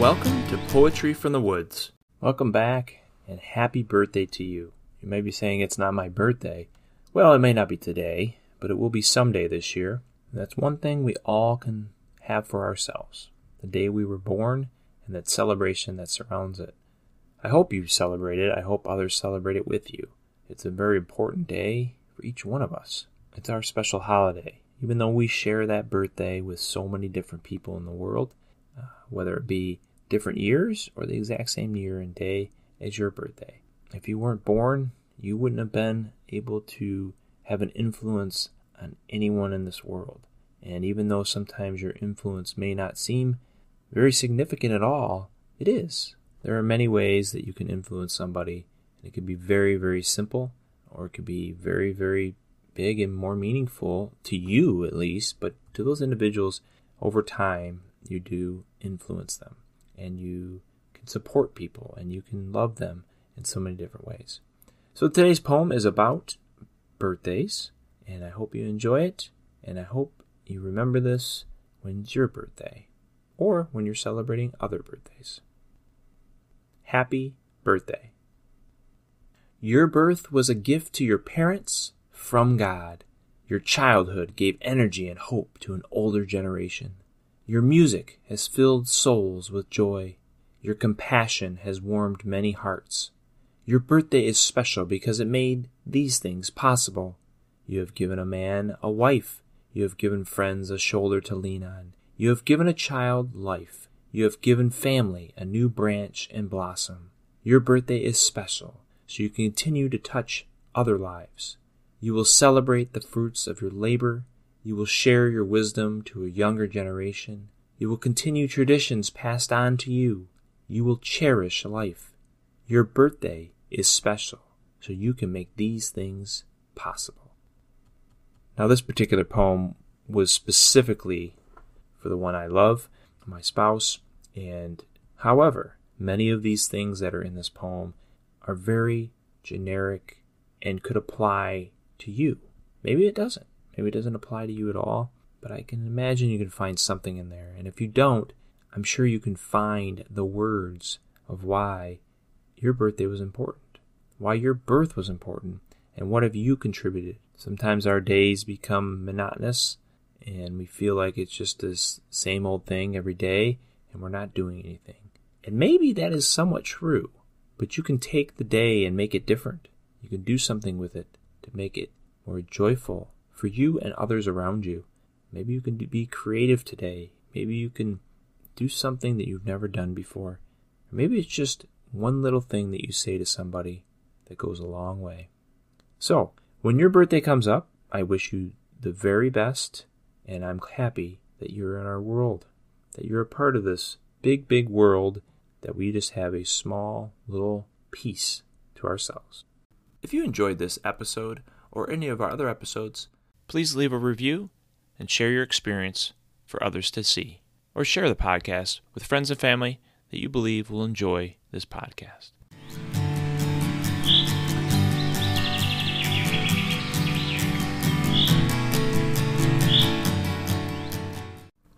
Welcome to Poetry from the Woods. Welcome back and happy birthday to you. You may be saying it's not my birthday. Well, it may not be today, but it will be someday this year. And that's one thing we all can have for ourselves the day we were born and that celebration that surrounds it. I hope you celebrate it. I hope others celebrate it with you. It's a very important day for each one of us. It's our special holiday. Even though we share that birthday with so many different people in the world, uh, whether it be different years or the exact same year and day as your birthday. If you weren't born, you wouldn't have been able to have an influence on anyone in this world. And even though sometimes your influence may not seem very significant at all, it is. There are many ways that you can influence somebody, and it could be very, very simple, or it could be very, very big and more meaningful to you at least, but to those individuals over time, you do influence them and you can support people and you can love them in so many different ways. So today's poem is about birthdays, and I hope you enjoy it, and I hope you remember this when it's your birthday or when you're celebrating other birthdays. Happy birthday. Your birth was a gift to your parents from God. Your childhood gave energy and hope to an older generation. Your music has filled souls with joy. Your compassion has warmed many hearts. Your birthday is special because it made these things possible. You have given a man a wife. You have given friends a shoulder to lean on. You have given a child life. You have given family a new branch and blossom. Your birthday is special, so you can continue to touch other lives. You will celebrate the fruits of your labor you will share your wisdom to a younger generation. You will continue traditions passed on to you. You will cherish life. Your birthday is special, so you can make these things possible. Now, this particular poem was specifically for the one I love, my spouse, and however, many of these things that are in this poem are very generic and could apply to you. Maybe it doesn't. Maybe it doesn't apply to you at all, but I can imagine you can find something in there. And if you don't, I'm sure you can find the words of why your birthday was important, why your birth was important, and what have you contributed. Sometimes our days become monotonous and we feel like it's just this same old thing every day and we're not doing anything. And maybe that is somewhat true, but you can take the day and make it different. You can do something with it to make it more joyful for you and others around you. Maybe you can be creative today. Maybe you can do something that you've never done before. Or maybe it's just one little thing that you say to somebody that goes a long way. So, when your birthday comes up, I wish you the very best, and I'm happy that you're in our world, that you're a part of this big, big world that we just have a small little piece to ourselves. If you enjoyed this episode or any of our other episodes, please leave a review and share your experience for others to see. Or share the podcast with friends and family that you believe will enjoy this podcast.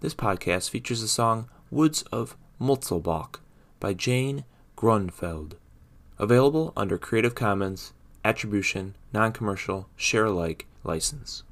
This podcast features the song Woods of Mutzelbach by Jane Grunfeld. Available under Creative Commons Attribution Non Commercial Share Alike license.